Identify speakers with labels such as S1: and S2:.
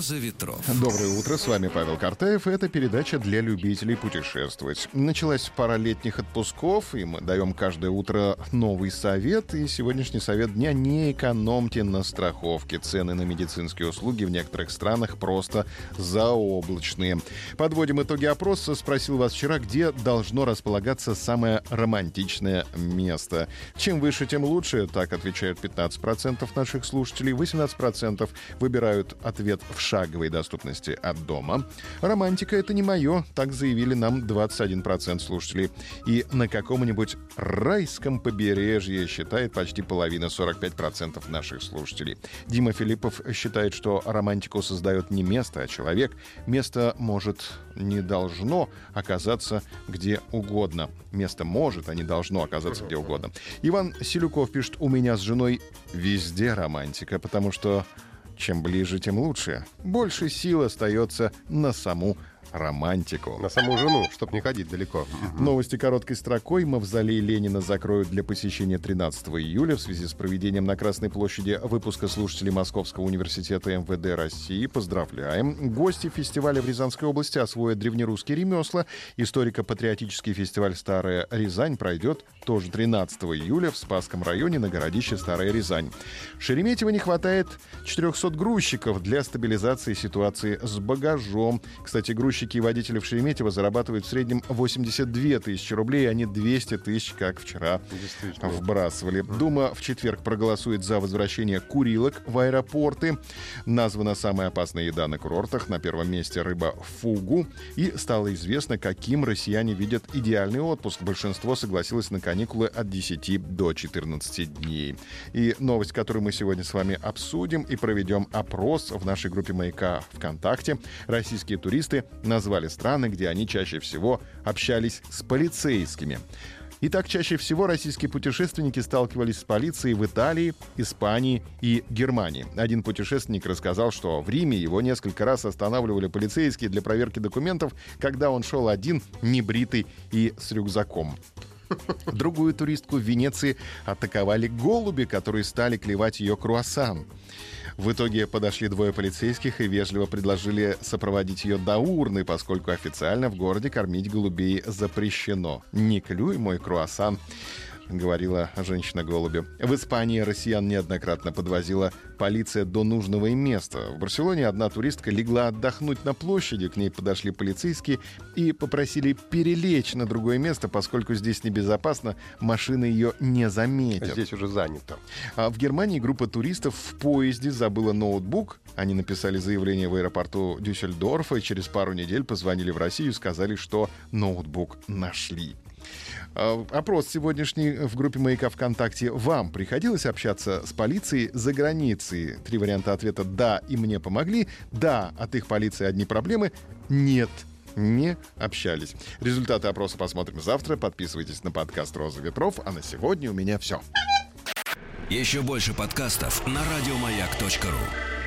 S1: «Роза ветров».
S2: Доброе утро, с вами Павел Картаев, это передача для любителей путешествовать. Началась пара летних отпусков, и мы даем каждое утро новый совет, и сегодняшний совет дня – не экономьте на страховке. Цены на медицинские услуги в некоторых странах просто заоблачные. Подводим итоги опроса. Спросил вас вчера, где должно располагаться самое романтичное место. Чем выше, тем лучше, так отвечают 15% наших слушателей. 18% выбирают ответ в шаговой доступности от дома. Романтика — это не мое, так заявили нам 21% слушателей. И на каком-нибудь райском побережье считает почти половина, 45% наших слушателей. Дима Филиппов считает, что романтику создает не место, а человек. Место может не должно оказаться где угодно. Место может, а не должно оказаться где угодно. Иван Селюков пишет, у меня с женой везде романтика, потому что чем ближе, тем лучше. Больше сил остается на саму романтику.
S3: На саму жену, чтобы не ходить далеко.
S2: Новости короткой строкой. Мавзолей Ленина закроют для посещения 13 июля в связи с проведением на Красной площади выпуска слушателей Московского университета МВД России. Поздравляем. Гости фестиваля в Рязанской области освоят древнерусские ремесла. Историко-патриотический фестиваль «Старая Рязань» пройдет тоже 13 июля в Спасском районе на городище Старая Рязань. Шереметьево не хватает 400 грузчиков для стабилизации ситуации с багажом. Кстати, грузчики грузчики и водители в Шереметьево зарабатывают в среднем 82 тысячи рублей, а не 200 тысяч, как вчера вбрасывали. Дума в четверг проголосует за возвращение курилок в аэропорты. Названа самая опасная еда на курортах. На первом месте рыба фугу. И стало известно, каким россияне видят идеальный отпуск. Большинство согласилось на каникулы от 10 до 14 дней. И новость, которую мы сегодня с вами обсудим и проведем опрос в нашей группе «Маяка» ВКонтакте. Российские туристы назвали страны, где они чаще всего общались с полицейскими. Итак, чаще всего российские путешественники сталкивались с полицией в Италии, Испании и Германии. Один путешественник рассказал, что в Риме его несколько раз останавливали полицейские для проверки документов, когда он шел один, небритый и с рюкзаком. Другую туристку в Венеции атаковали голуби, которые стали клевать ее круассан. В итоге подошли двое полицейских и вежливо предложили сопроводить ее до урны, поскольку официально в городе кормить голубей запрещено. Не клюй мой круассан говорила женщина голубю. В Испании россиян неоднократно подвозила полиция до нужного им места. В Барселоне одна туристка легла отдохнуть на площади, к ней подошли полицейские и попросили перелечь на другое место, поскольку здесь небезопасно, машины ее не заметят.
S3: Здесь уже занято.
S2: А в Германии группа туристов в поезде забыла ноутбук. Они написали заявление в аэропорту Дюссельдорфа и через пару недель позвонили в Россию и сказали, что ноутбук нашли. А, опрос сегодняшний в группе «Маяка ВКонтакте». Вам приходилось общаться с полицией за границей? Три варианта ответа «да» и «мне помогли», «да» от их полиции одни проблемы, «нет» не общались. Результаты опроса посмотрим завтра. Подписывайтесь на подкаст «Роза ветров». А на сегодня у меня все.
S1: Еще больше подкастов на радиомаяк.ру